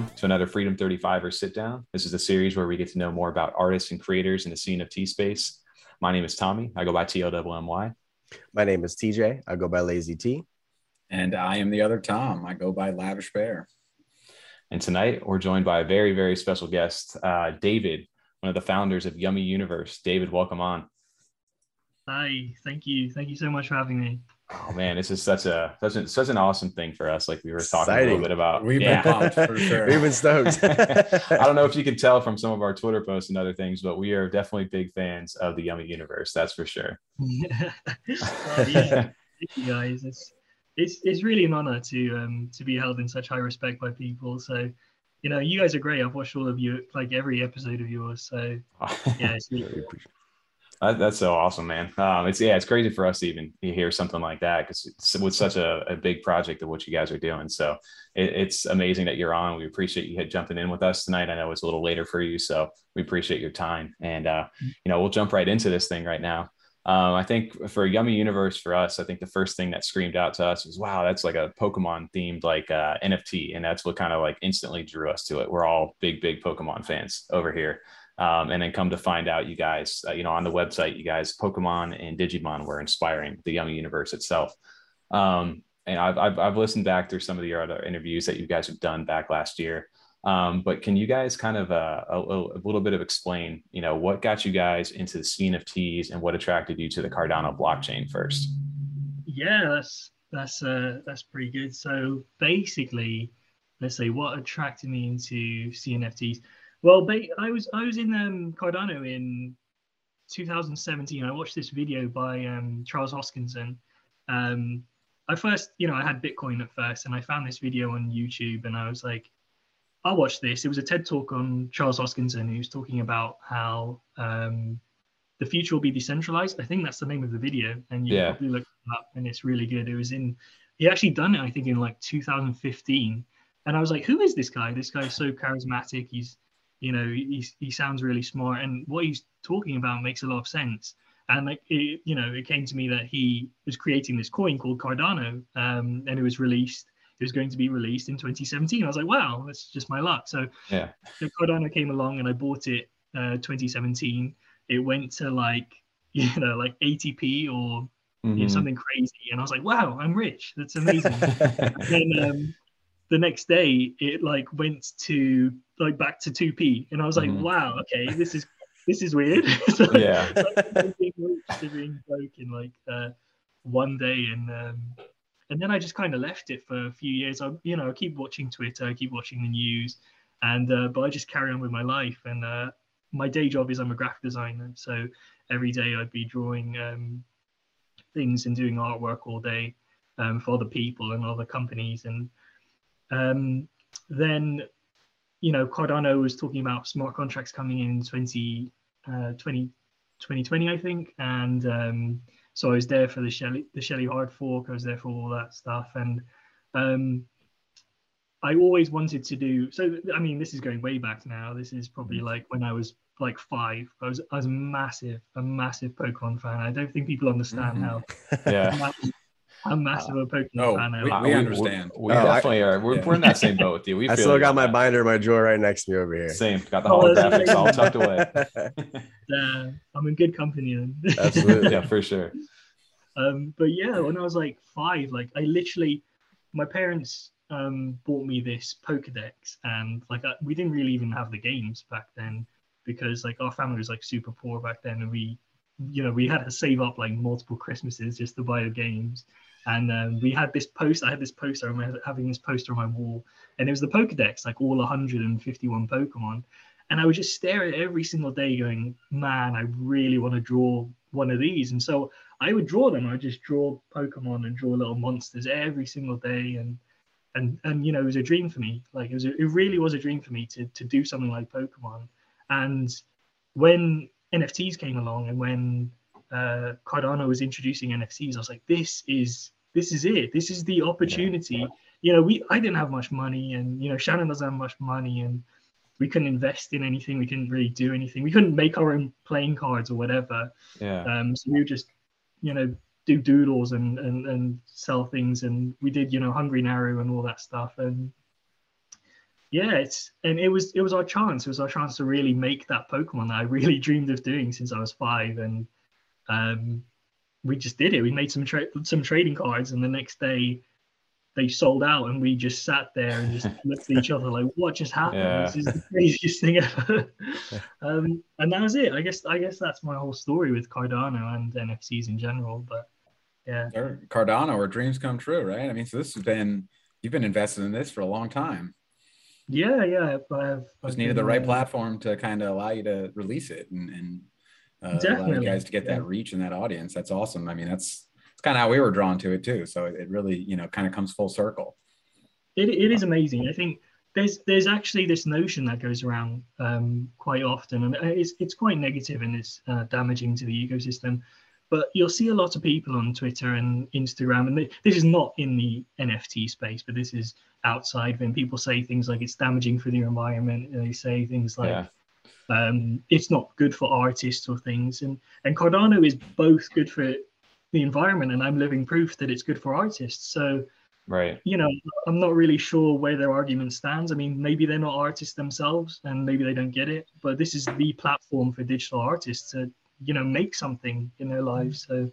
everyone, to another Freedom 35 or Sit Down. This is a series where we get to know more about artists and creators in the CNFT space. My name is Tommy. I go by TLWMY. My name is TJ. I go by Lazy T. And I am the other Tom. I go by Lavish Bear. And tonight we're joined by a very, very special guest, uh, David, one of the founders of Yummy Universe. David, welcome on. Hi, thank you. Thank you so much for having me. Oh man, this is such a such an, such an awesome thing for us. Like we were talking Exciting. a little bit about. We've yeah. been pumped for sure. We've been stoked. I don't know if you can tell from some of our Twitter posts and other things, but we are definitely big fans of the Yummy Universe. That's for sure. well, yeah, thank you guys. It's it's it's really an honor to um to be held in such high respect by people. So, you know, you guys are great. I've watched all of you, like every episode of yours. So, yeah, it's really cool. That, that's so awesome, man. Um, it's yeah, it's crazy for us to even hear something like that because it's with such a, a, big project of what you guys are doing. So it, it's amazing that you're on. We appreciate you jumping in with us tonight. I know it's a little later for you, so we appreciate your time. And uh, you know, we'll jump right into this thing right now. Um, I think for Yummy Universe for us, I think the first thing that screamed out to us was, "Wow, that's like a Pokemon themed like uh, NFT," and that's what kind of like instantly drew us to it. We're all big, big Pokemon fans over here. Um, and then come to find out, you guys, uh, you know, on the website, you guys, Pokemon and Digimon were inspiring the Yummy universe itself. Um, and I've, I've, I've, listened back through some of the other interviews that you guys have done back last year. Um, but can you guys kind of uh, a, a, little bit of explain, you know, what got you guys into the teas and what attracted you to the Cardano blockchain first? Yeah, that's that's uh, that's pretty good. So basically, let's say what attracted me into CNFTs well, I was I was in um, Cardano in 2017. I watched this video by um, Charles Hoskinson. Um, I first, you know, I had Bitcoin at first, and I found this video on YouTube, and I was like, I'll watch this. It was a TED talk on Charles Hoskinson, who's talking about how um, the future will be decentralized. I think that's the name of the video, and you yeah. probably look up, and it's really good. It was in, he actually done it, I think, in like 2015, and I was like, who is this guy? This guy is so charismatic. He's you know he, he sounds really smart and what he's talking about makes a lot of sense. And like it, you know it came to me that he was creating this coin called cardano um, and it was released it was going to be released in 2017 i was like wow that's just my luck. So yeah. the cardano came along and i bought it uh, 2017 it went to like you know like atp or mm-hmm. you know, something crazy. And i was like wow i'm rich. That's amazing. And then um, the next day it like went to like back to 2p and i was like mm-hmm. wow okay this is this is weird. So, yeah. like, being broke in like uh, one day and um, and then i just kind of left it for a few years. I you know I keep watching twitter I keep watching the news and uh, but i just carry on with my life and uh, my day job is i'm a graphic designer so every day i'd be drawing um, things and doing artwork all day um, for other people and other companies and um, then, you know, Cardano was talking about smart contracts coming in 20, uh, 20, 2020, I think. And um, so I was there for the Shelley, the Shelley hard fork. I was there for all that stuff. And um, I always wanted to do, so, I mean, this is going way back now. This is probably mm-hmm. like when I was like five. I was I was massive, a massive Pokemon fan. I don't think people understand mm-hmm. how yeah. I'm massive a Pokemon no, fan. We, we, we understand. We, we oh, definitely I, are. We're, yeah. we're in that same boat with you. We I still got my that. binder, my drawer right next to me over here. Same. Got the holographics all tucked away. Uh, I'm in good company then. Absolutely. yeah, for sure. Um, but yeah, when I was like five, like I literally, my parents um, bought me this Pokedex, and like I, we didn't really even have the games back then because like our family was like super poor back then, and we, you know, we had to save up like multiple Christmases just to buy the games. And um, we had this post. I had this poster. I remember having this poster on my wall, and it was the Pokedex, like all 151 Pokemon. And I would just stare at it every single day, going, "Man, I really want to draw one of these." And so I would draw them. I would just draw Pokemon and draw little monsters every single day, and and and you know, it was a dream for me. Like it was, a, it really was a dream for me to to do something like Pokemon. And when NFTs came along, and when uh, Cardano was introducing NFTs, I was like, this is this is it. This is the opportunity. You know, we I didn't have much money, and you know, Shannon doesn't have much money, and we couldn't invest in anything. We couldn't really do anything. We couldn't make our own playing cards or whatever. Yeah. Um, so we would just, you know, do doodles and and and sell things, and we did, you know, Hungry Naru and all that stuff, and yeah, it's and it was it was our chance. It was our chance to really make that Pokemon that I really dreamed of doing since I was five, and um, we just did it. We made some tra- some trading cards, and the next day they sold out, and we just sat there and just looked at each other like, "What just happened? Yeah. This is the craziest thing ever." um, and that was it. I guess I guess that's my whole story with Cardano and NFTs in general. But yeah, Or Cardano, where dreams come true, right? I mean, so this has been you've been invested in this for a long time. yeah, yeah. I've, Just I've needed the right uh, platform to kind of allow you to release it and, and uh, allow you Definitely, guys to get that reach and that audience. That's awesome. I mean, that's it's kind of how we were drawn to it too. So it, really, you know, kind of comes full circle. It, it is amazing. I think there's there's actually this notion that goes around um, quite often, and it's it's quite negative and it's uh, damaging to the ecosystem. But you'll see a lot of people on Twitter and Instagram, and th- this is not in the NFT space, but this is outside. When people say things like it's damaging for the environment, and they say things like yeah. Um, it's not good for artists or things. And and Cardano is both good for the environment, and I'm living proof that it's good for artists. So Right. you know, I'm not really sure where their argument stands. I mean, maybe they're not artists themselves and maybe they don't get it, but this is the platform for digital artists to, you know, make something in their lives. So,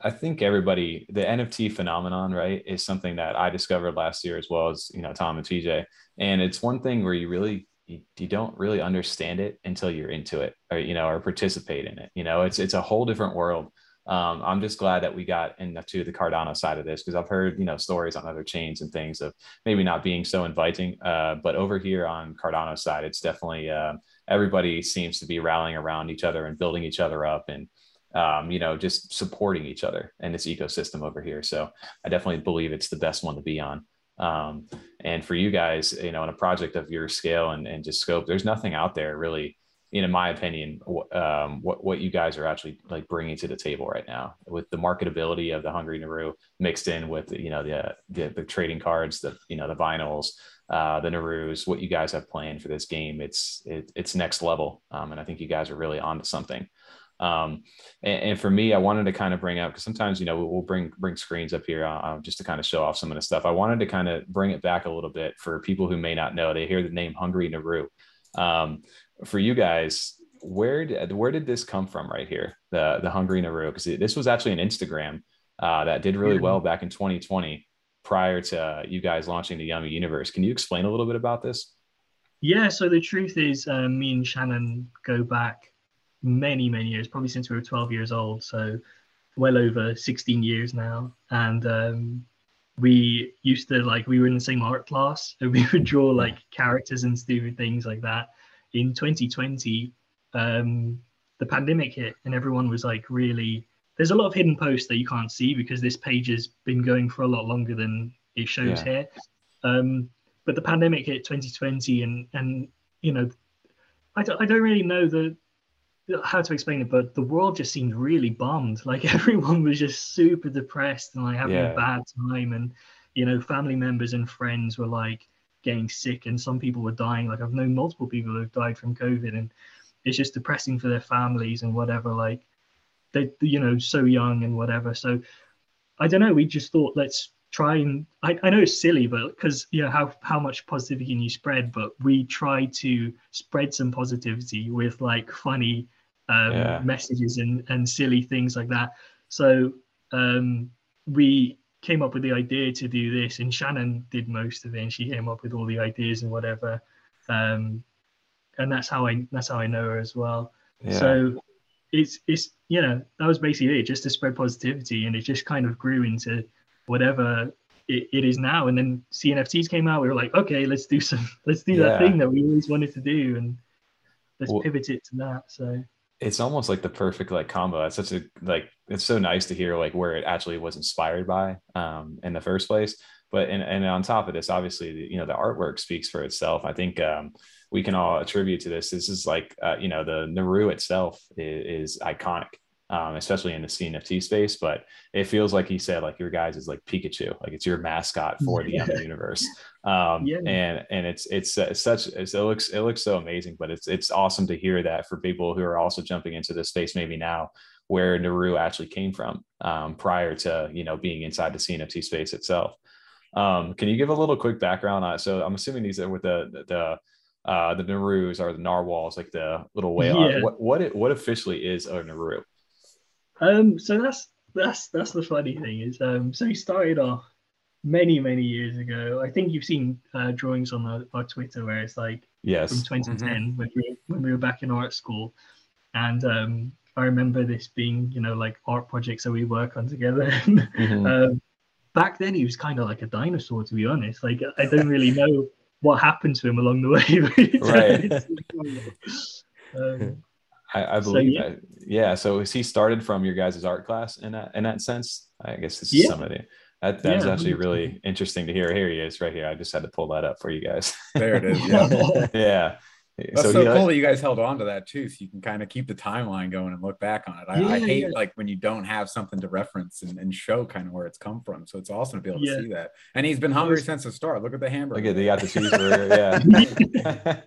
I think everybody, the NFT phenomenon, right, is something that I discovered last year as well as you know Tom and TJ. And it's one thing where you really you, you don't really understand it until you're into it, or you know, or participate in it. You know, it's it's a whole different world. Um, I'm just glad that we got into the Cardano side of this because I've heard you know stories on other chains and things of maybe not being so inviting. Uh, but over here on Cardano side, it's definitely uh, everybody seems to be rallying around each other and building each other up and um, you know, just supporting each other and this ecosystem over here. So I definitely believe it's the best one to be on. Um, and for you guys, you know, in a project of your scale and, and just scope, there's nothing out there really, in my opinion, um, what, what you guys are actually like bringing to the table right now with the marketability of the Hungry Naru mixed in with, you know, the, the, the trading cards, the, you know, the vinyls, uh, the Narus, what you guys have planned for this game. It's, it, it's next level. Um, and I think you guys are really onto something. Um, and, and, for me, I wanted to kind of bring up because sometimes you know we'll bring bring screens up here uh, just to kind of show off some of the stuff. I wanted to kind of bring it back a little bit for people who may not know. They hear the name Hungry Naru. Um, for you guys, where did where did this come from right here? The the Hungry Naru because this was actually an Instagram uh, that did really well back in 2020 prior to you guys launching the Yummy Universe. Can you explain a little bit about this? Yeah. So the truth is, uh, me and Shannon go back many many years probably since we were 12 years old so well over 16 years now. And um, we used to like we were in the same art class and we would draw like characters and stupid things like that. In 2020 um, the pandemic hit and everyone was like really there's a lot of hidden posts that you can't see because this page has been going for a lot longer than it shows Yeah. here. Um, but the pandemic hit 2020 and and you know I don't, I don't really know the how to explain it, but the world just seemed really bummed. Like everyone was just super depressed and like having Yeah. a bad time, and you know, family members and friends were like getting sick, and some people were dying. Like I've known multiple people who've died from COVID, and it's just depressing for their families and whatever. Like they, you know, so young and whatever. So I don't know. We just thought let's try and I, I know it's silly, but because you know how how much positivity can you spread, but we try to spread some positivity with like funny um, Yeah. messages and and silly things like that. So um, we came up with the idea to do this, and Shannon did most of it, and she came up with all the ideas and whatever. Um, and that's how I that's how I know her as well. Yeah. So it's it's you know that was basically it, just to spread positivity, and it just kind of grew into whatever it, it is now. And then CNFTs came out. We were like, okay, let's do some, let's do Yeah. that thing that we always wanted to do, and let's Well- pivot it to that. So it's almost like the perfect like combo. It's such a like it's so nice to hear like where it actually was inspired by um in the first place. But and, and on top of this, obviously, you know, the artwork speaks for itself. I think um we can all attribute to this. This is like uh, you know, the Naru itself is, is iconic. Um, especially in the CNFT space, but it feels like he said, like your guys is like Pikachu, like it's your mascot for the Yummy universe. Um, Yeah. and and it's it's uh, such it's, it looks it looks so amazing, but it's it's awesome to hear that for people who are also jumping into this space maybe now, where Naru actually came from um, prior to you know being inside the CNFT space itself. Um, can you give a little quick background on it? So I'm assuming these are with the the uh, the Narus or the narwhals, like the little whale. Yeah. What what it, what officially is a Naru? Um, so that's that's that's the funny thing is um, so he started off many many years ago. I think you've seen uh, drawings on our, our Twitter where it's like from Yes. 2010 when we were, when we were back in art school, and um, I remember this being you know like art projects that we work on together. Mhm. um, back then he was kind of like a dinosaur to be honest. Like I don't really know what happened to him along the way. but Right. um, I, I So, believe yeah. that. Yeah. So has he started from your guys' art class in that in that sense? I guess this is Yeah. somebody. That that's Yeah, actually really interesting to hear. Here he is, right here. I just had to pull that up for you guys. There it is. Yeah. yeah. That's so, he, cool that you guys held on to that too, so you can kind of keep the timeline going and look back on it. I, I hate yeah. like when you don't have something to reference and, and show kind of where it's come from. So it's awesome to be able Yeah. to see that. And he's been hungry since the start. Look at the hamburger. Look at they got the cheeseburger. Yeah.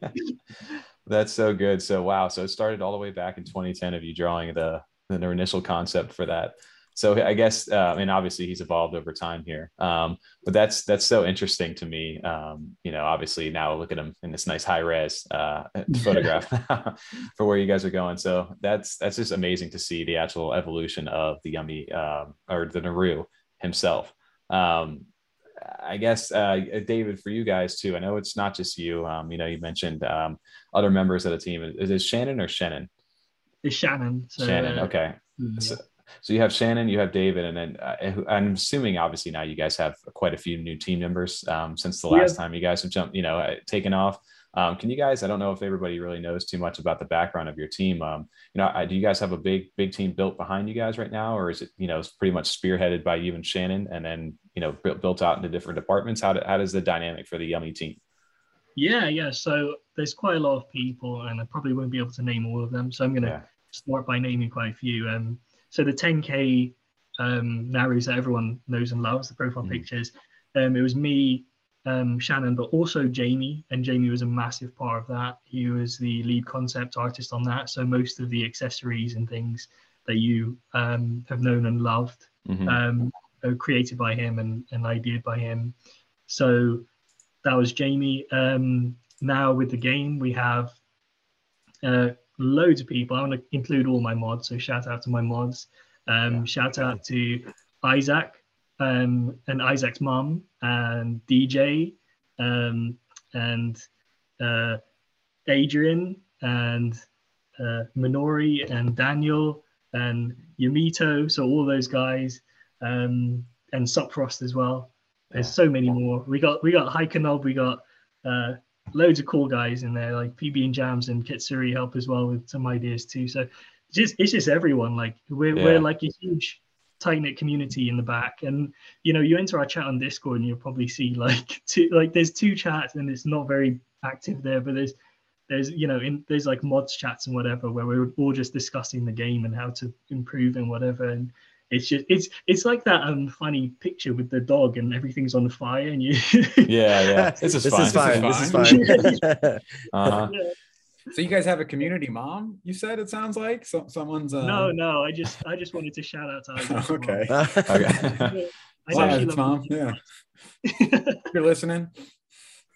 That's so good. So wow. So it started all the way back in 2010 of you drawing the the initial concept for that. So I guess, uh, and obviously he's evolved over time here. Um, but that's that's so interesting to me. Um, you know, obviously now look at him in this nice high res uh, photograph for where you guys are going. So that's that's just amazing to see the actual evolution of the Yummy um, or the Naru himself. Um, I guess uh, David, for you guys too. I know it's not just you. Um, you know, you mentioned um, other members of the team. Is it Shannon or Shannon? it's Shannon. So, Shannon. Okay. yeah. So, so you have Shannon, you have David, and then uh, I'm assuming obviously now you guys have quite a few new team members um, since the last time you guys have jumped, you know, uh, taken off. Um, can you guys? I don't know if everybody really knows too much about the background of your team. Um, you know, I, do you guys have a big, big team built behind you guys right now, or is it, you know, it's pretty much spearheaded by you and Shannon, and then you know, built, built out into different departments? How, do, how does the dynamic for the Yummy team? Yeah, yeah. So there's quite a lot of people, and I probably won't be able to name all of them. So I'm going to Yeah. start by naming quite a few. Um, so the 10K um, Narus that everyone knows and loves, the profile Mhm. pictures, um, it was me, um, Shannon, but also Jamie, and Jamie was a massive part of that. He was the lead concept artist on that. So most of the accessories and things that you um, have known and loved Mhm. um, are created by him and, and ideated by him. So that was Jamie. Um, now with the game, we have uh, loads of people. I want to include all my mods, so shout out to my mods. Um, Yeah. Shout out to Isaac um, and Isaac's mom and DJ um, and uh, Adrian and uh, Minori and Daniel and Yamito. So all those guys um, and Supfrost as well. There's so many more. We got we got Haikanob, we got uh, loads of cool guys in there, like PB and Jams and Kitsuri help as well with some ideas too. So it's just it's just everyone. Like we're Yeah. we're like a huge tight knit community in the back. And you know, you enter our chat on Discord and you'll probably see like two like there's two chats and it's not very active there, but there's there's you know in there's like mods chats and whatever where we're all just discussing the game and how to improve and whatever and it's just it's it's like that um funny picture with the dog and everything's on fire and you Yeah, yeah. This is this fine. is fine. This is fine. fine. Uh-huh. So you guys have a community mom, you said it sounds like? So someone's uh no no i just i just wanted to shout out to Isaac. okay. Okay. I know she it's loves mom, you yeah. You're listening.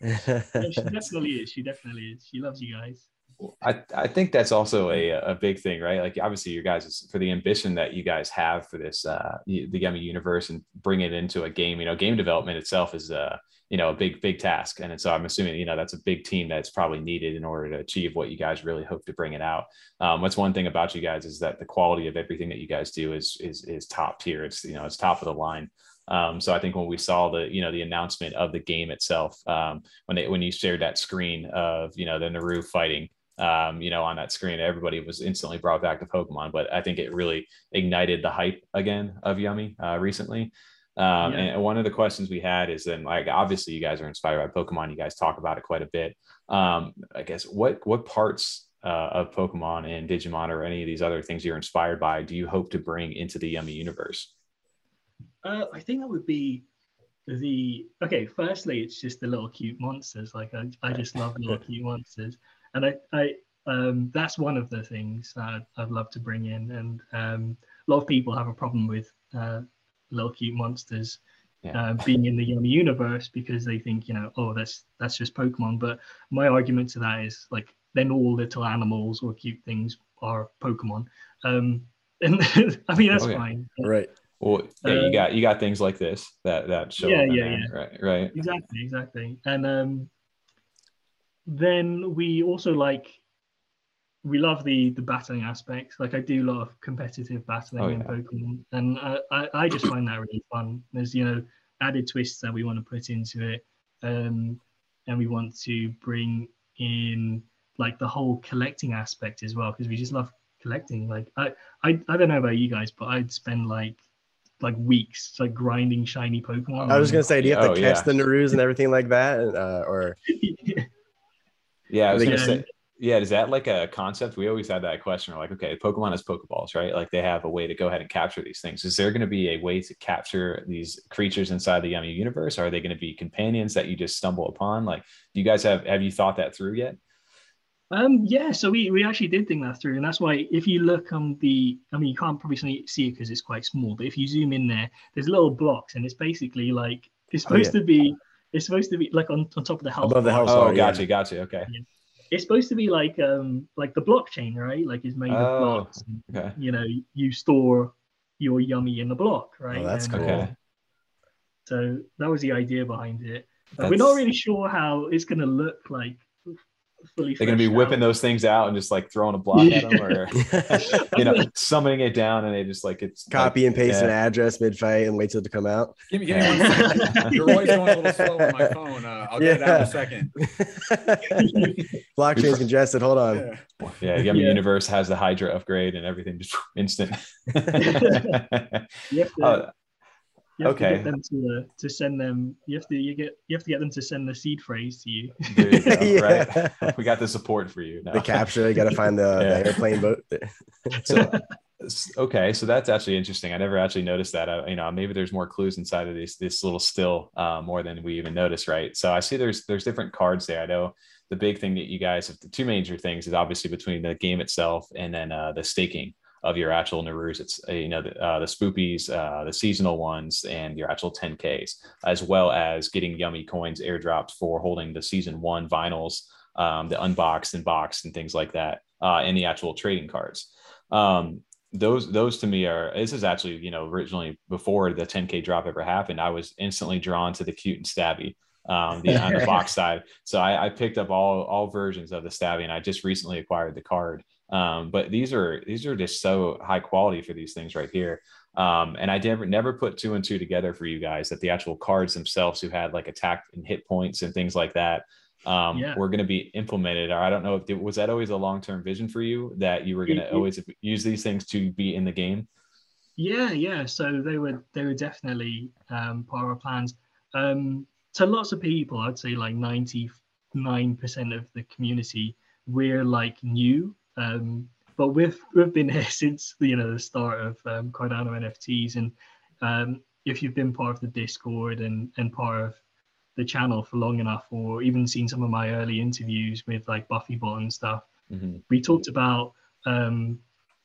Yeah, she definitely is she definitely is she loves you guys I, I think that's also a, a big thing, right? Like obviously your guys is for the ambition that you guys have for this, uh, the Yummy universe and bring it into a game, you know, game development itself is, uh, you know, a big, big task. And so I'm assuming, you know, that's a big team that's probably needed in order to achieve what you guys really hope to bring it out. Um, what's one thing about you guys is that the quality of everything that you guys do is, is, is top tier. It's, you know, it's top of the line. Um, so I think when we saw the, you know, the announcement of the game itself, um, when they, when you shared that screen of, you know, the Naru fighting, um, you know, on that screen, everybody was instantly brought back to Pokemon. But I think it really ignited the hype again of Yummy uh, recently. Um, Yeah. And one of the questions we had is then, like, obviously, you guys are inspired by Pokemon. You guys talk about it quite a bit. Um, I guess what what parts uh, of Pokemon and Digimon or any of these other things you're inspired by do you hope to bring into the Yummy universe? Uh, I think that would be the okay. Firstly, it's just the little cute monsters. Like I, I just love little cute monsters, and I, I um, that's one of the things that I'd love to bring in. And um, a lot of people have a problem with uh, little cute monsters Yeah. uh, being in the Yummy universe because they think you know oh that's that's just Pokemon. But my argument to that is like then all little animals or cute things are Pokemon. Um, and I mean that's Okay. fine. Right. Well, yeah, you got you got things like this that that show Yeah, up yeah, there, yeah. right? Right. Exactly, exactly. And um, then we also like we love the the battling aspects. Like I do love competitive battling Oh, in. Pokemon, and I, I I just find that really fun. There's you know added twists that we want to put into it, um, and we want to bring in like the whole collecting aspect as well because we just love collecting. Like I, I I don't know about you guys, but I'd spend like like weeks like grinding shiny Pokemon. I was gonna say, do you have to Oh, catch yeah. the Narus and everything like that, uh, or Yeah, I was They gonna can- say. Yeah, is that like a concept? We always had that question. We're like, okay, Pokemon has Pokeballs, right? Like they have a way to go ahead and capture these things. Is there going to be a way to capture these creatures inside the Yummy universe? Are they going to be companions that you just stumble upon? Like, do you guys have have you thought that through yet? Um, yeah, so we, we actually did think that through, and that's why if you look on the, I mean, you can't probably see see it because it's quite small, but if you zoom in there, there's little blocks, and it's basically like it's Oh, supposed to be, it's supposed to be like on, on top of the house. Above the bar. health Oh, Sorry, gotcha, yeah. gotcha. Okay, It's supposed to be like um like the blockchain, right? Like it's made Oh, of blocks. and, okay. You know, you store your yummy in the block, right? Oh, that's And, cool. okay. So that was the idea behind it. But we're not really sure how it's going to look like fully. They're going to be fleshed whipping out. those things out and just like throwing a block at them, or you know, summoning it down, and they just like it's copy and paste yeah. an address mid fight and wait till it to come out. Give me, give me one second. Your voice going a little slow on my phone. Uh, I'll get it out in a second. Blockchain's congested. Hold on. Yeah. Yeah, Yummy Yeah. Universe has the Hydra upgrade and everything just instant. You have to, Uh, you have okay. to get them to uh, to send them. You have to you get you have to get them to send the seed phrase to you. there you go, Yeah. right? We got the support for you. now. The capture, you got to find the, Yeah. the airplane boat. so, okay, so that's actually interesting. I never actually noticed that. I, you know, maybe there's more clues inside of this this little still uh, more than we even noticed, right? So I see there's there's different cards there. I know the big thing that you guys have the two major things is obviously between the game itself and then uh, the staking of your actual Narus. It's uh, you know the, uh, the spoopies, uh, the seasonal ones, and your actual 10ks, as well as getting yummy coins airdropped for holding the season one vinyls, um, the unboxed and boxed and things like that, uh, and the actual trading cards. Um, those those to me are this is actually you know originally before the 10k drop ever happened i was instantly drawn to the cute and stabby um the on the box side so I, I picked up all all versions of the stabby and i just recently acquired the card um but these are these are just so high quality for these things right here um and i never never put two and two together for you guys that the actual cards themselves who had like attack and hit points and things like that um, Yeah. were going to be implemented. Or I don't know if it, was that always a long term vision for you that you were going to always use these things to be in the game. Yeah, yeah. So they were they were definitely um, part of our plans. Um, to lots of people, I'd say like ninety nine percent of the community, we're like new. Um, but we've we've been here since you know the start of um, Cardano NFTs, and um, if you've been part of the Discord and and part of the channel for long enough, or even seen some of my early interviews with like Buffybot and stuff, Mhm. we talked about um,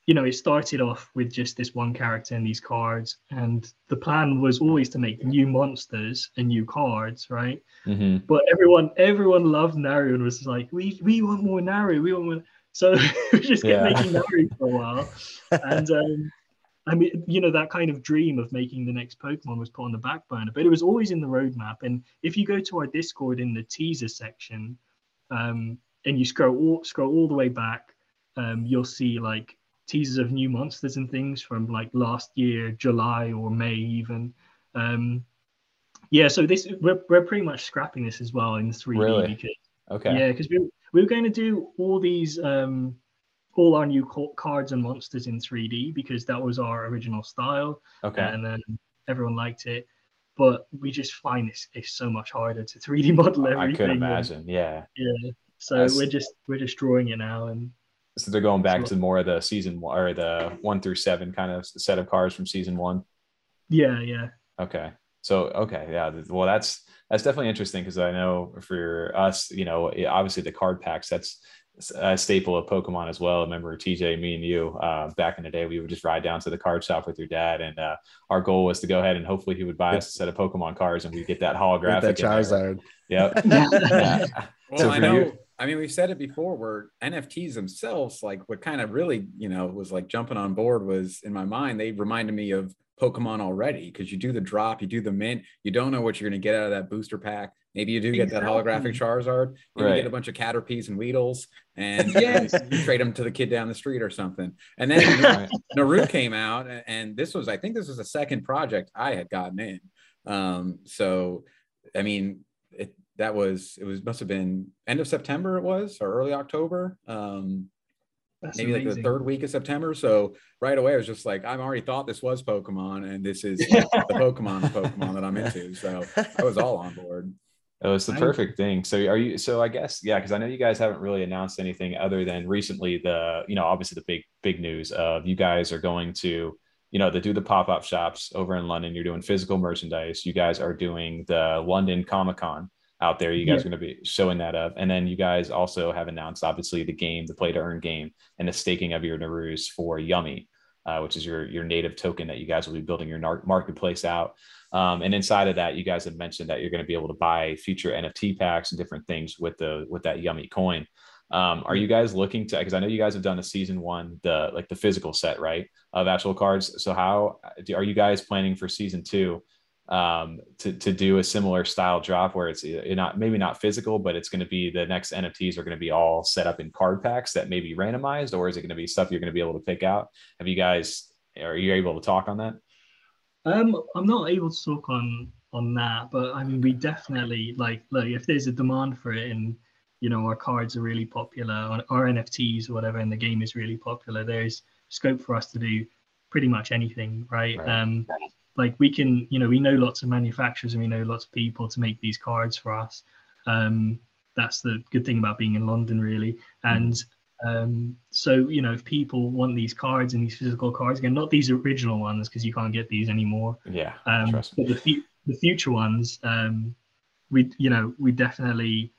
you know it started off with just this one character and these cards and the plan was always to make new monsters and new cards right Mhm. but everyone everyone loved naru and was like we we want more naru we want more so we just kept Yeah. making naru for a while and um I mean, you know, that kind of dream of making the next Pokemon was put on the back burner, but it was always in the roadmap. And if you go to our Discord in the teaser section, um, and you scroll all, scroll all the way back, um, you'll see like teasers of new monsters and things from like last year, July or May even. Um, yeah, so this we're, we're pretty much scrapping this as well in 3D Really? because Okay. yeah, because we, we were going to do all these, um, all our new cards and monsters in 3D because that was our original style, Okay. and then everyone liked it. But we just find it's, it's so much harder to 3D model everything. I could and- imagine. Yeah. Yeah, so That's- we're just we're just drawing it now, and So they're going back So- to more of the season one or the one through seven kind of set of cards from season one. yeah, yeah, Okay. So okay, yeah. Well, that's that's definitely interesting because I know for us, you know, obviously the card packs. That's a staple of Pokemon as well. I remember TJ, me and you, uh, back in the day, we would just ride down to the card shop with your dad, and uh, our goal was to go ahead and hopefully he would buy us a set of Pokemon cards, and we get that holographic. Get That Charizard. Yep. Yeah. Well, So I for know. you- I mean, we've said it before. Where NFTs themselves, like what kind of really, you know, was like jumping on board was in my mind. They reminded me of Pokemon already because you do the drop, you do the mint, you don't know what you're going to get out of that booster pack. Maybe you do get that holographic Charizard. Maybe Right. you get a bunch of Caterpies and Weedles, and Yes. you trade them to the kid down the street or something. And then Right. Naru came out, and this was, I think, this was the second project I had gotten in. Um, so, I mean, it that was it was must have been end of September it was or early October. Um, That's maybe like the third week of September. So right away, I was just like, I've already thought this was Pokemon, and this is the Pokemon Pokemon that I'm into. So I was all on board. It was the perfect thing. So are you? So I guess yeah, because I know you guys haven't really announced anything other than recently the you know obviously the big big news of you guys are going to you know to do the pop up shops over in London. You're doing physical merchandise. You guys are doing the London Comic Con out there. You guys are going to be showing that up, and then you guys also have announced obviously the game, the play to earn game, and the staking of your Narus for Yummy. Uh, which is your your native token that you guys will be building your nar- marketplace out. Um, and inside of that, you guys have mentioned that you're going to be able to buy future NFT packs and different things with the with that yummy coin. Um, are you guys looking to? Because I know you guys have done a season one, the like the physical set, right, of actual cards. So how are you guys planning for season two um, to to do a similar style drop where it's uh, not maybe not physical, but it's going to be the next NFTs are going to be all set up in card packs that may be randomized, or is it going to be stuff you're going to be able to pick out? Have you guys are you able to talk on that? Um, I'm not able to talk on on that, but I mean, we definitely like look if there's a demand for it, and you know our cards are really popular, or, or NFTs or whatever, and the game is really popular. There's scope for us to do pretty much anything, right? Right. Um, like we can, you know, we know lots of manufacturers and we know lots of people to make these cards for us. Um, that's the good thing about being in London, really. And um, so, you know, if people want these cards and these physical cards, again, not these original ones because you can't get these anymore. Yeah, Um, but the, fu- the future ones, um, we, you know, we definitely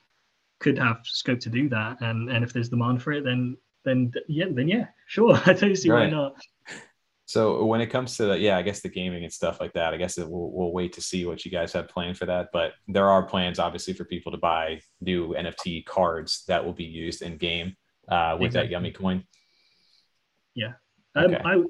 could have scope to do that. And and if there's demand for it, then then yeah, then yeah, sure. I don't see why not. So when it comes to the, yeah, I guess the gaming and stuff like that, I guess it, we'll, we'll wait to see what you guys have planned for that. But there are plans, obviously, for people to buy new NFT cards that will be used in game uh, with that Yummy coin. Yeah, Okay. I I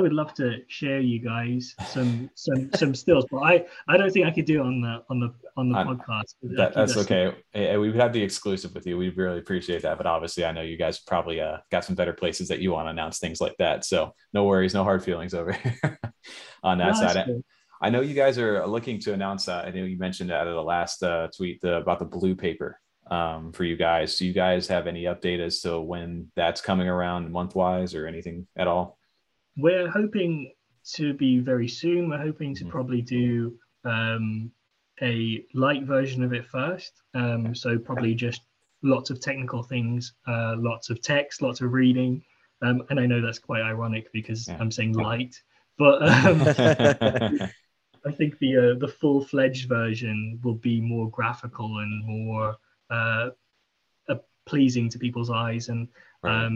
would love to share you guys some some some stills, but I I don't think I could do it on the on the on the I- podcast. That, that's okay. Eh, We would have the exclusive with you. We really appreciate that. But obviously, I know you guys probably uh, got some better places that you want to announce things like that. So no worries, no hard feelings over here on that No, side. I know you guys are looking to announce that. I know you mentioned that of the last uh, tweet the, about the blue paper um, for you guys. Do you guys have any update as to when that's coming around month wise or anything at all? We're hoping to be very soon. We're hoping to Mhm. probably do um, a light version of it first. Um, so probably just lots of technical things, uh, lots of text, lots of reading. Um, and I know that's quite ironic because Yeah. I'm saying light, but um, I think the uh, the full fledged version will be more graphical and more uh, uh, pleasing to people's eyes, and Right.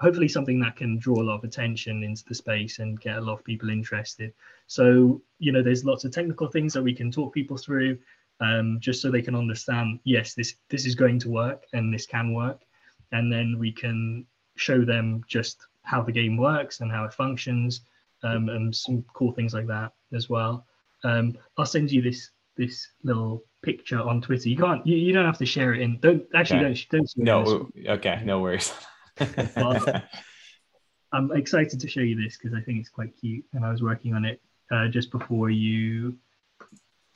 Hopefully something that can draw a lot of attention into the space and get a lot of people interested. So you know, there's lots of technical things that we can talk people through, um, just so they can understand. Yes, this this is going to work and this can work, and then we can show them just how the game works and how it functions um, and some cool things like that as well. Um, I'll send you this this little picture on Twitter. You can't, you, you don't have to share it in. Don't actually Okay. don't don't. no, okay, no worries. Well, I'm excited to show you this because I think it's quite cute, and I was working on it uh, just before you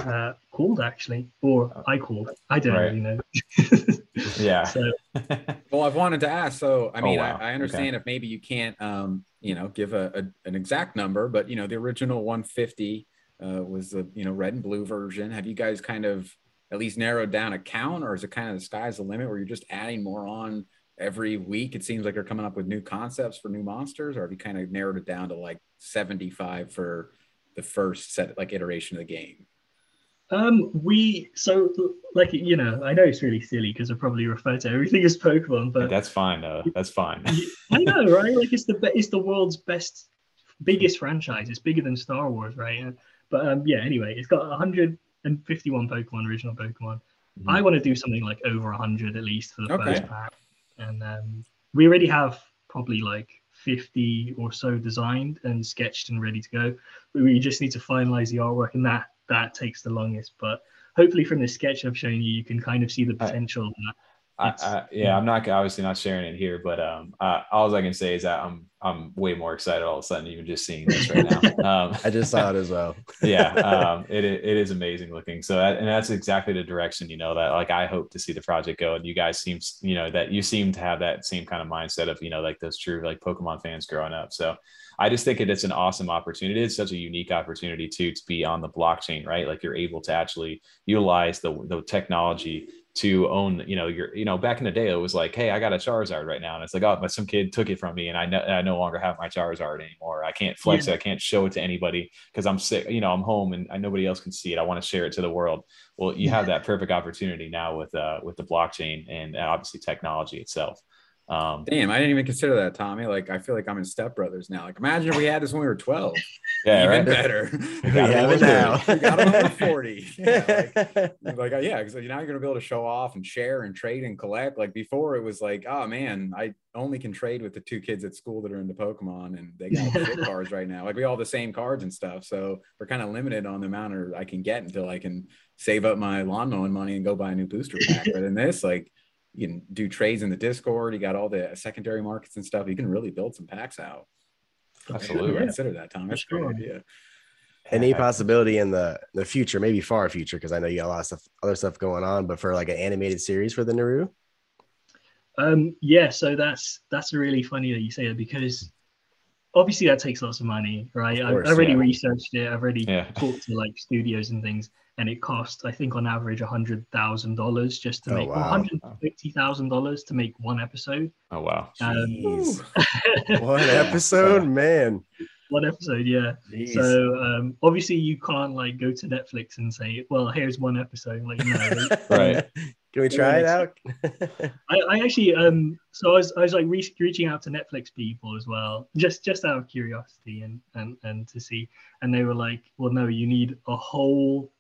uh, called actually, or I called. I don't Right. really know. yeah. So Well, I've wanted to ask. So, I Oh, mean, wow. I, I understand if maybe you can't, um, you know, give a, a an exact number, but you know, the original 150 uh, was the you know red and blue version. Have you guys kind of at least narrowed down a count, or is it kind of the sky's the limit where you're just adding more on every week? It seems like they're coming up with new concepts for new monsters, or have you kind of narrowed it down to like 75 for the first set, like iteration of the game? Um, we so like you know, I know it's really silly because I probably refer to everything as Pokemon, but That's fine. though. that's fine. I know, right? Like it's the it's the world's best, biggest franchise. It's bigger than Star Wars, right? But um, yeah. Anyway, it's got 151 Pokemon, original Pokemon. Mhm. I want to do something like over 100 at least for the Okay. first pack, and um, we already have probably like 50 or so designed and sketched and ready to go. But we just need to finalize the artwork, and that that takes the longest. But hopefully, from this sketch I've shown you, you can kind of see the potential. that I, I, yeah, I'm not obviously not sharing it here, but um, uh, all I can say is that I'm I'm way more excited all of a sudden, even just seeing this right now. Um, I just saw it as well. yeah, um, it it is amazing looking. So that, and that's exactly the direction you know that like I hope to see the project go. And you guys seem you know that you seem to have that same kind of mindset of you know like those true like Pokemon fans growing up. So I just think it, it's an awesome opportunity. It's such a unique opportunity too to be on the blockchain, right? Like you're able to actually utilize the the technology to own, you know, your, you know, back in the day, it was like, hey, I got a Charizard right now, and it's like, oh, but some kid took it from me, and I no, I no longer have my Charizard anymore. I can't flex it, I can't show it to anybody because I'm sick, you know, I'm home and I, nobody else can see it. I want to share it to the world. Well, you have that perfect opportunity now with uh with the blockchain and obviously technology itself. Um, Damn, I didn't even consider that, Tommy. Like, I feel like I'm in Step Brothers now. Like, imagine if we had this when we were 12. yeah, Even right. better. We got have it it now. We got them over 40. Yeah, like, like, uh, yeah, because now you're gonna be able to show off and share and trade and collect. Like before, it was like, oh man, I only can trade with the two kids at school that are into Pokemon, and they got shit cards right now. Like we all have the same cards and stuff, so we're kind of limited on the amount of I can get until I can save up my lawn mowing money and go buy a new booster pack. but in this, like, you can do trades in the Discord. You got all the secondary markets and stuff. You can really build some packs out. Absolutely. Never Consider that, Tom. That's a great idea. Any possibility in the the future, maybe far future, because I know you got a lot of stuff, other stuff going on, but for like an animated series for the Naru? Um, yeah, so that's that's really funny that you say that because obviously that takes lots of money, right? Of I, course, I already yeah. researched it. I've already Yeah. talked to like studios and things, and it costs I think on average a hundred thousand dollars just to Oh, make wow. one hundred fifty thousand dollars to make one episode. Oh wow. Um, One episode, man. one episode, yeah. Jeez. So um, obviously you can't like go to Netflix and say, "Well, here's one episode." Like, no, Right. Can we try it out? I, I actually um so I was I was like re- reaching out to Netflix people as well just just out of curiosity and and and to see and they were like well no you need a whole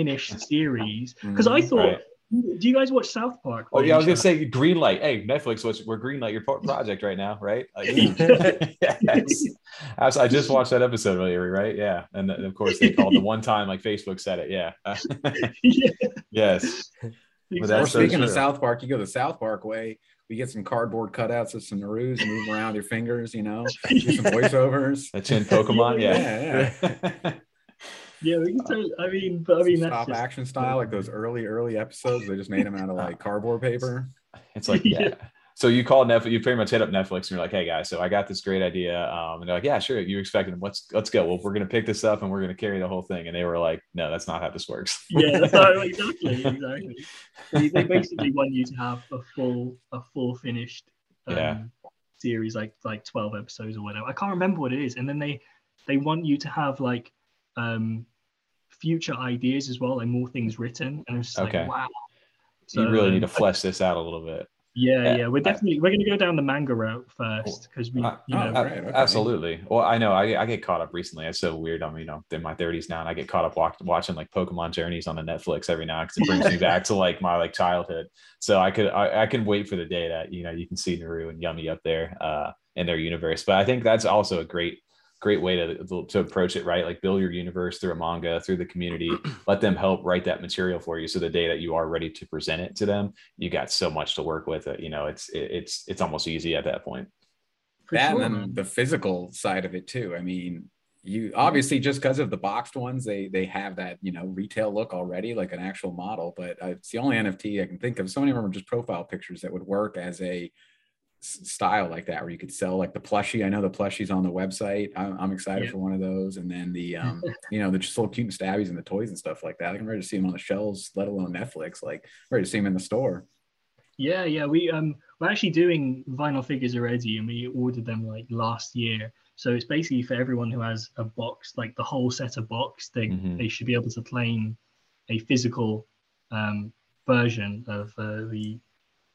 finished series because I Mhm. thought Right. do you guys watch South Park? Oh yeah, I was gonna say green light. Hey, Netflix, what's we're green light your project right now, right? Like, yes. I I just watched that episode earlier, right? Yeah, and then, of course they called the one time like Facebook said it. Yeah. yeah, yes. exactly. that's Or so speaking of. South Park, you go the South Park way. We get some cardboard cutouts of some Narus, move around your fingers, you know, do some voiceovers. The Chinpokomon. Yeah. Yeah, yeah, we can totally, I mean, but I mean that's stop just, action style, like those early, early episodes. They just made them out of like cardboard paper. It's like yeah. So you call Netflix. You pretty much hit up Netflix, and you're like, "Hey guys, so I got this great idea." Um, and they're like, "Yeah, sure." You expected them. Let's let's go. Well, we're gonna pick this up, and we're gonna carry the whole thing. And they were like, "No, that's not how this works." yeah, that's how, exactly, exactly. They, they basically want you to have a full a full finished um, Yeah. series like like 12 episodes or whatever i can't remember what it is and then they they want you to have like um future ideas as well like more things written and it's Okay. like wow So, you really need to flesh this out a little bit. yeah yeah, we're I- definitely we're going to go down the manga route first because we Uh, you know right, okay. Absolutely. Well, I know I, I get caught up recently. It's so weird. I'm, you know, in my 30s now, and I get caught up watch, watching like Pokemon journeys on the Netflix every now because it brings me back to like my like childhood. So I could I, I can wait for the day that you know you can see Naru and Yummy up there uh, in their universe. But I think that's also a great great way to to approach it. Right, like build your universe through a manga, through the community. Let them help write that material for you. So the day that you are ready to present it to them, you got so much to work with. It you know, it's it, it's it's almost easy at that point. for that sure, and then the physical side of it too. I mean, you obviously just because of the boxed ones, they they have that you know retail look already, like an actual model. But uh, it's the only NFT I can think of. So many of them are just profile pictures that would work as a s- style like that, where you could sell like the plushie. I know the plushie's on the website. I'm, I'm excited Yeah. for one of those. And then the um, you know, the just little cute and stabbies and the toys and stuff like that. I'm ready to see them on the shelves, let alone Netflix. Like ready to see them in the store. Yeah, yeah. We um we're actually doing vinyl figures already, and we ordered them like last year. So it's basically for everyone who has a box, like the whole set of box, they Mhm. they should be able to claim a physical um, version of uh, the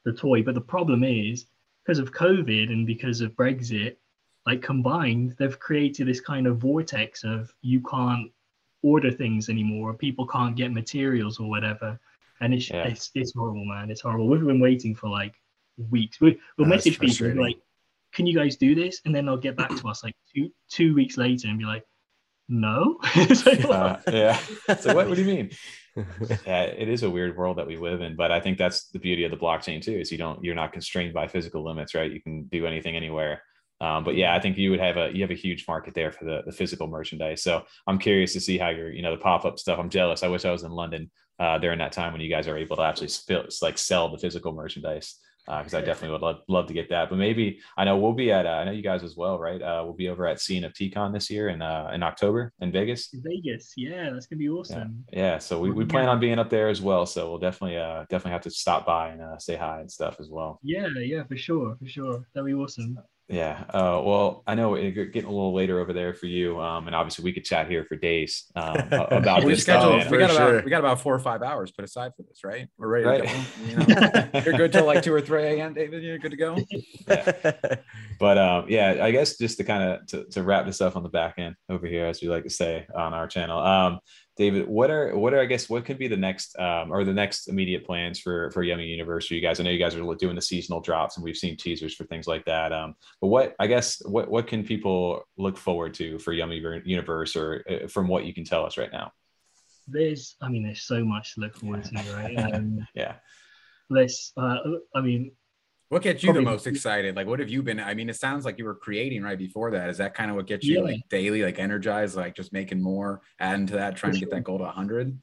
the toy. But the problem is because of COVID and because of Brexit, like combined, they've created this kind of vortex of you can't order things anymore, people can't get materials or whatever. And it's yeah. it's, it's horrible, man. It's horrible. We've been waiting for like weeks. We, will message people like, "Can you guys do this?" And then they'll get back to us like two two weeks later and be like, "No." uh, yeah. So what, what do you mean? yeah, it is a weird world that we live in, but I think that's the beauty of the blockchain too. Is you don't you're not constrained by physical limits, right? You can do anything anywhere. Um, but yeah, I think you would have a you have a huge market there for the, the physical merchandise. So I'm curious to see how you're you know the pop up stuff. I'm jealous. I wish I was in London uh, during that time when you guys are able to actually like sell the physical merchandise because uh, I definitely would love, love to get that. But maybe I know we'll be at uh, I know you guys as well, right? Uh, we'll be over at CNFTCon this year in uh, in October in Vegas. Vegas, yeah, that's gonna be awesome. Yeah, yeah. so we, we plan on being up there as well. So we'll definitely uh definitely have to stop by and uh, say hi and stuff as well. Yeah, yeah, for sure, for sure. That'd be awesome. Yeah. Uh, well, I know it's getting a little later over there for you, um, and obviously we could chat here for days um, about we this. Scheduled, we got sure. about we got about four or five hours put aside for this, right? We're ready right. to go. You know, you're good till like two or three a.m. David. You're good to go. Yeah. But um, yeah, I guess just to kind of to, to wrap this up on the back end over here, as we like to say on our channel. David, what are what are I guess what could be the next um, or the next immediate plans for for Yummy Universe? You guys, I know you guys are doing the seasonal drops, and we've seen teasers for things like that. Um, but what I guess what what can people look forward to for Yummy Universe, or uh, from what you can tell us right now? There's, I mean, there's so much to look forward to, right? Um, yeah. Let's, uh, I mean, what gets you the most excited? Like, what have you been? I mean, it sounds like you were creating right before that. Is that kind of what gets you yeah. like daily, like energized, like just making more, adding to that, trying for to get that goal to 100?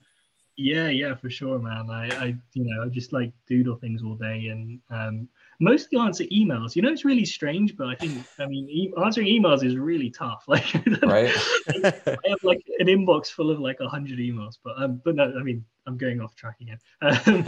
Yeah, yeah, for sure, man. I, I, you know, I just like doodle things all day and um, mostly answer emails. You know, it's really strange, but I think, I mean, e- answering emails is really tough. Like, right? I have like an inbox full of like a hundred emails, but um, but no, I mean, I'm going off track again. Um,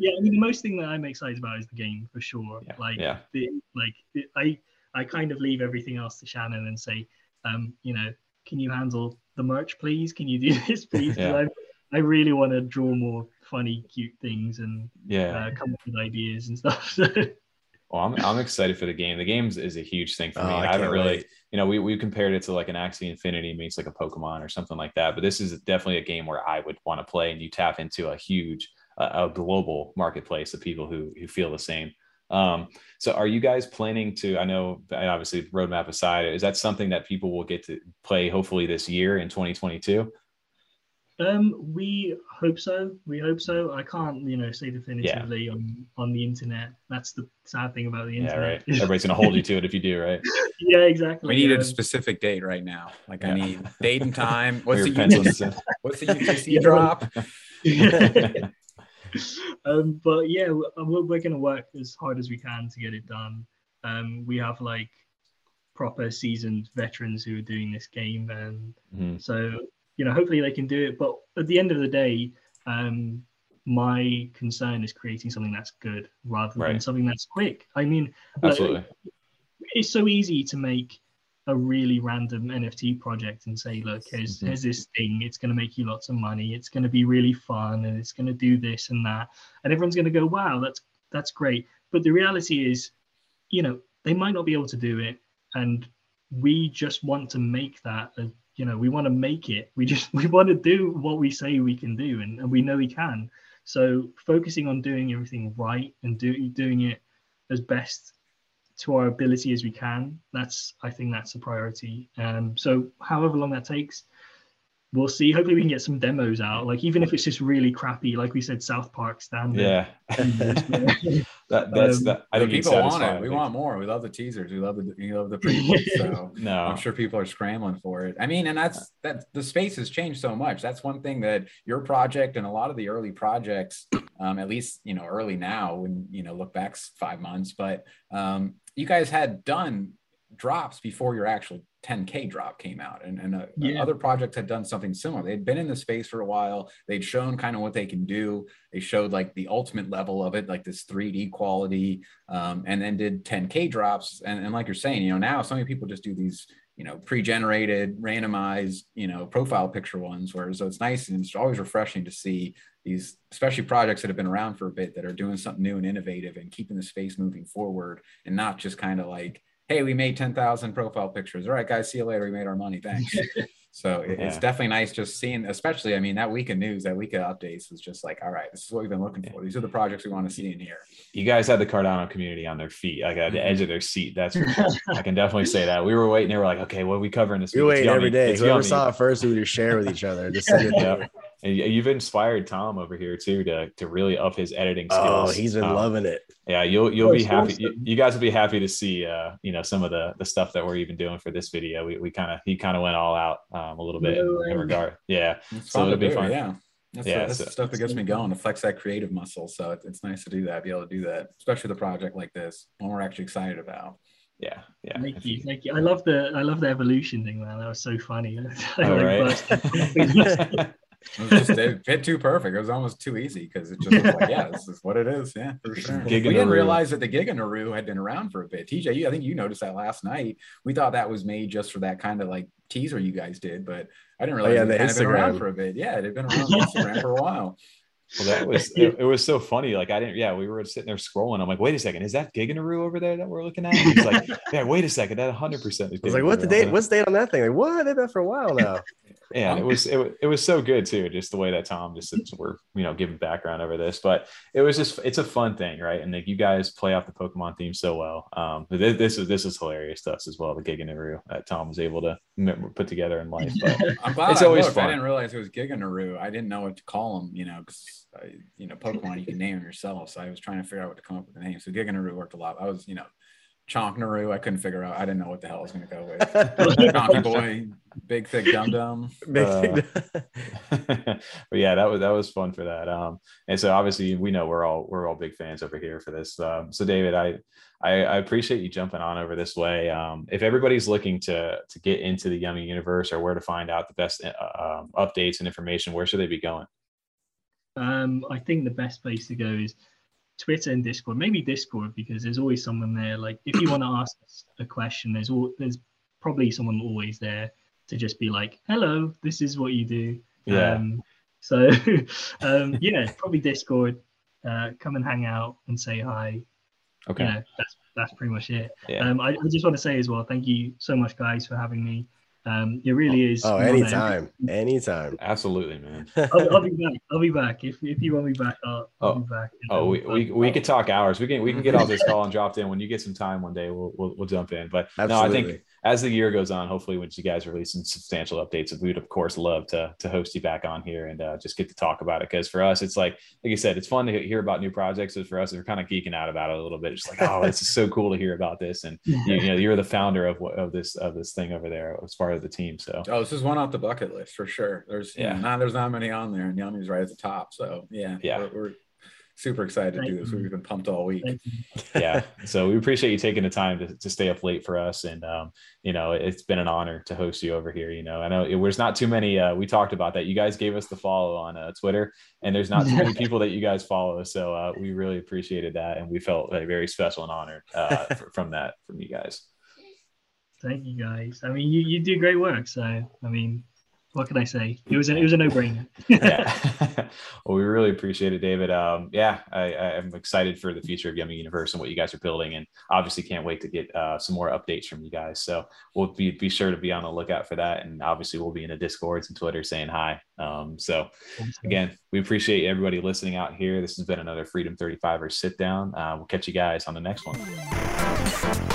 yeah, I mean, the most thing that I'm excited about is the game for sure. Yeah. Like, yeah. The, like I, I kind of leave everything else to Shannon and say, um, you know, can you handle the merch, please? Can you do this, please? yeah. I really want to draw more funny, cute things and yeah, uh, come up with ideas and stuff. well, I'm, I'm excited for the game. The games is a huge thing for me. Oh, I, I haven't really, wait. you know, we, we compared it to like an Axie Infinity meets like a Pokemon or something like that. But this is definitely a game where I would want to play, and you tap into a huge, uh, a global marketplace of people who who feel the same. Um, so are you guys planning to, I know obviously roadmap aside, is that something that people will get to play hopefully this year in 2022? Um, we hope so. We hope so. I can't, you know, say definitively yeah. on on the internet. That's the sad thing about the internet. Yeah, right. Everybody's gonna hold you to it if you do, right? yeah, exactly. We need a specific date right now. Like yeah. I need date and time. What's the UTC, what's the UTC drop? um, but yeah, we're, we're gonna work as hard as we can to get it done. Um, we have like proper seasoned veterans who are doing this game, and mm-hmm. so you know, hopefully they can do it. But at the end of the day, um, my concern is creating something that's good rather right. than something that's quick. I mean, absolutely, it's so easy to make a really random NFT project and say, look, here's mm-hmm. here's this thing. It's going to make you lots of money. It's going to be really fun, and it's going to do this and that, and everyone's going to go, wow, that's that's great. But the reality is, you know, they might not be able to do it, and we just want to make that a you know we want to make it. We just we want to do what we say we can do and, and we know we can. So focusing on doing everything right and do, doing it as best to our ability as we can that's i think that's a priority. Um so however long that takes we'll see. Hopefully, we can get some demos out. Like even if it's just really crappy, like we said, South Park standard. Yeah, that, that's um, that. I think people want it. We want more. We love the teasers. We love the we love the previews. So no, I'm sure people are scrambling for it. I mean, and that's that. The space has changed so much. That's one thing that your project and a lot of the early projects, um, at least you know early now, when you know look back five months, but um, you guys had done drops before your actual 10k drop came out and, and uh, yeah. other projects had done something similar. They'd been in the space for a while. They'd shown kind of what they can do. They showed like the ultimate level of it like this 3d quality um, and then did 10k drops. And, and like you're saying you know now so many people just do these you know pre-generated randomized you know profile picture ones where so it's nice and it's always refreshing to see these especially projects that have been around for a bit that are doing something new and innovative and keeping the space moving forward and not just kind of like hey we made 10,000 profile pictures all right guys see you later we made our money thanks So it, yeah. it's definitely nice just seeing, especially, I mean, that week of news, that week of updates was just like, all right, this is what we've been looking for. These are the projects we want to see in here. You guys had the Cardano community on their feet, like at the mm-hmm. edge of their seat. That's for sure. I can definitely say that. We were waiting. They were like, okay, what are we covering this week? We wait every day. It's Whoever yummy. saw it first, we would just share with each other. Just yeah. And you've inspired Tom over here too to to really up his editing oh, skills. Oh, he's been um, loving it. Yeah, you'll you'll be happy. You, you, guys will be happy to see uh, you know, some of the the stuff that we're even doing for this video. We, we kind of he kind of went all out um, a little bit in, in regard. Yeah, it's so it'll be fun. Yeah. That's, yeah, that's so, the stuff that gets me going to flex that creative muscle. So it's, it's nice to do that, be able to do that, especially with a project like this, one we're actually excited about yeah yeah thank you thank you i love the i love the evolution thing man that was so funny oh, right. it was just it fit too perfect. It was almost too easy because it just was like, yeah, this is what it is. Yeah, for sure. we didn't realize that the Giga had been around for a bit. TJ, you, I think you noticed that last night. We thought that was made just for that kind of like teaser you guys did, but I didn't realize oh, yeah, it had been around for a bit. Yeah, it had been around Instagram for a while. Well, that was it, it, was so funny. Like I didn't, yeah, we were sitting there scrolling. I'm like, wait a second, is that Giganaru over there that we're looking at? he's like, yeah, wait a second, that 100 percent is. I was like, what the date? What's the date on that thing? Like, what? They've been for a while now. yeah, it was it, it was so good too, just the way that Tom just we're you know giving background over this, but it was just it's a fun thing, right? And like you guys play off the Pokemon theme so well. Um, this, this is this is hilarious to us as well. The Giganaru that Tom was able to put together in life. But I'm glad it's I always fun. I didn't realize it was Giganaru. I didn't know what to call him, you know, because you know, Pokemon you can name them yourself. So I was trying to figure out what to come up with the name. So Giganaru worked a lot. I was, you know, Chonknaru. I couldn't figure out. I didn't know what the hell I was going to go with. Donkey Boy, Big Thick Dum Dum. Uh, but yeah, that was that was fun for that. Um, and so obviously we know we're all we're all big fans over here for this. Um, so David, I, I, I appreciate you jumping on over this way. Um, if everybody's looking to to get into the Yummy universe or where to find out the best uh, um, updates and information, where should they be going? Um, I think the best place to go is Twitter and Discord. Maybe Discord because there's always someone there. Like if you want to ask a question, there's all, there's probably someone always there to just be like, "Hello, this is what you do." Yeah. Um, so um, yeah, probably Discord. Uh, come and hang out and say hi. Okay. Yeah, that's that's pretty much it. Yeah. Um, I, I just want to say as well, thank you so much, guys, for having me. Um, it really is. Oh, anytime, anytime. Absolutely, man. I'll, I'll, be back. I'll be back. If, if you want me back, I'll, I'll oh. be back. Oh, we, we, we could talk hours. We can we can get all this call and dropped in. When you get some time one day, we'll we'll, we'll jump in. But Absolutely. no, I think as the year goes on, hopefully, once you guys release some substantial updates, we would of course love to to host you back on here and uh, just get to talk about it. Because for us, it's like like you said, it's fun to hear about new projects. So for us, we're kind of geeking out about it a little bit. It's like, oh, this is so cool to hear about this, and you, you, know, you're the founder of of this of this thing over there as part of the team. So oh, this is one off the bucket list for sure. There's yeah, not there's not many on there, and Yummy's right at the top. So yeah, yeah, we're, we're super excited to do this. We've been pumped all week. yeah. So we appreciate you taking the time to, to stay up late for us. And, um, you know, it's been an honor to host you over here. You know, I know it, there's not too many, uh, we talked about that. You guys gave us the follow on uh, Twitter and there's not too many people that you guys follow. So uh, we really appreciated that. And we felt like, very special and honored uh, from that, from you guys. Thank you guys. I mean, you, you do great work. So, I mean, what can I say? It was a, it was a no brainer. yeah. well, we really appreciate it, David. Um, yeah, I, am excited for the future of Yummy Universe and what you guys are building, and obviously can't wait to get uh, some more updates from you guys. So we'll be be sure to be on the lookout for that, and obviously we'll be in the Discords and Twitter saying hi. Um, so again, we appreciate everybody listening out here. This has been another Freedom 35 or sit down. Uh, we'll catch you guys on the next one.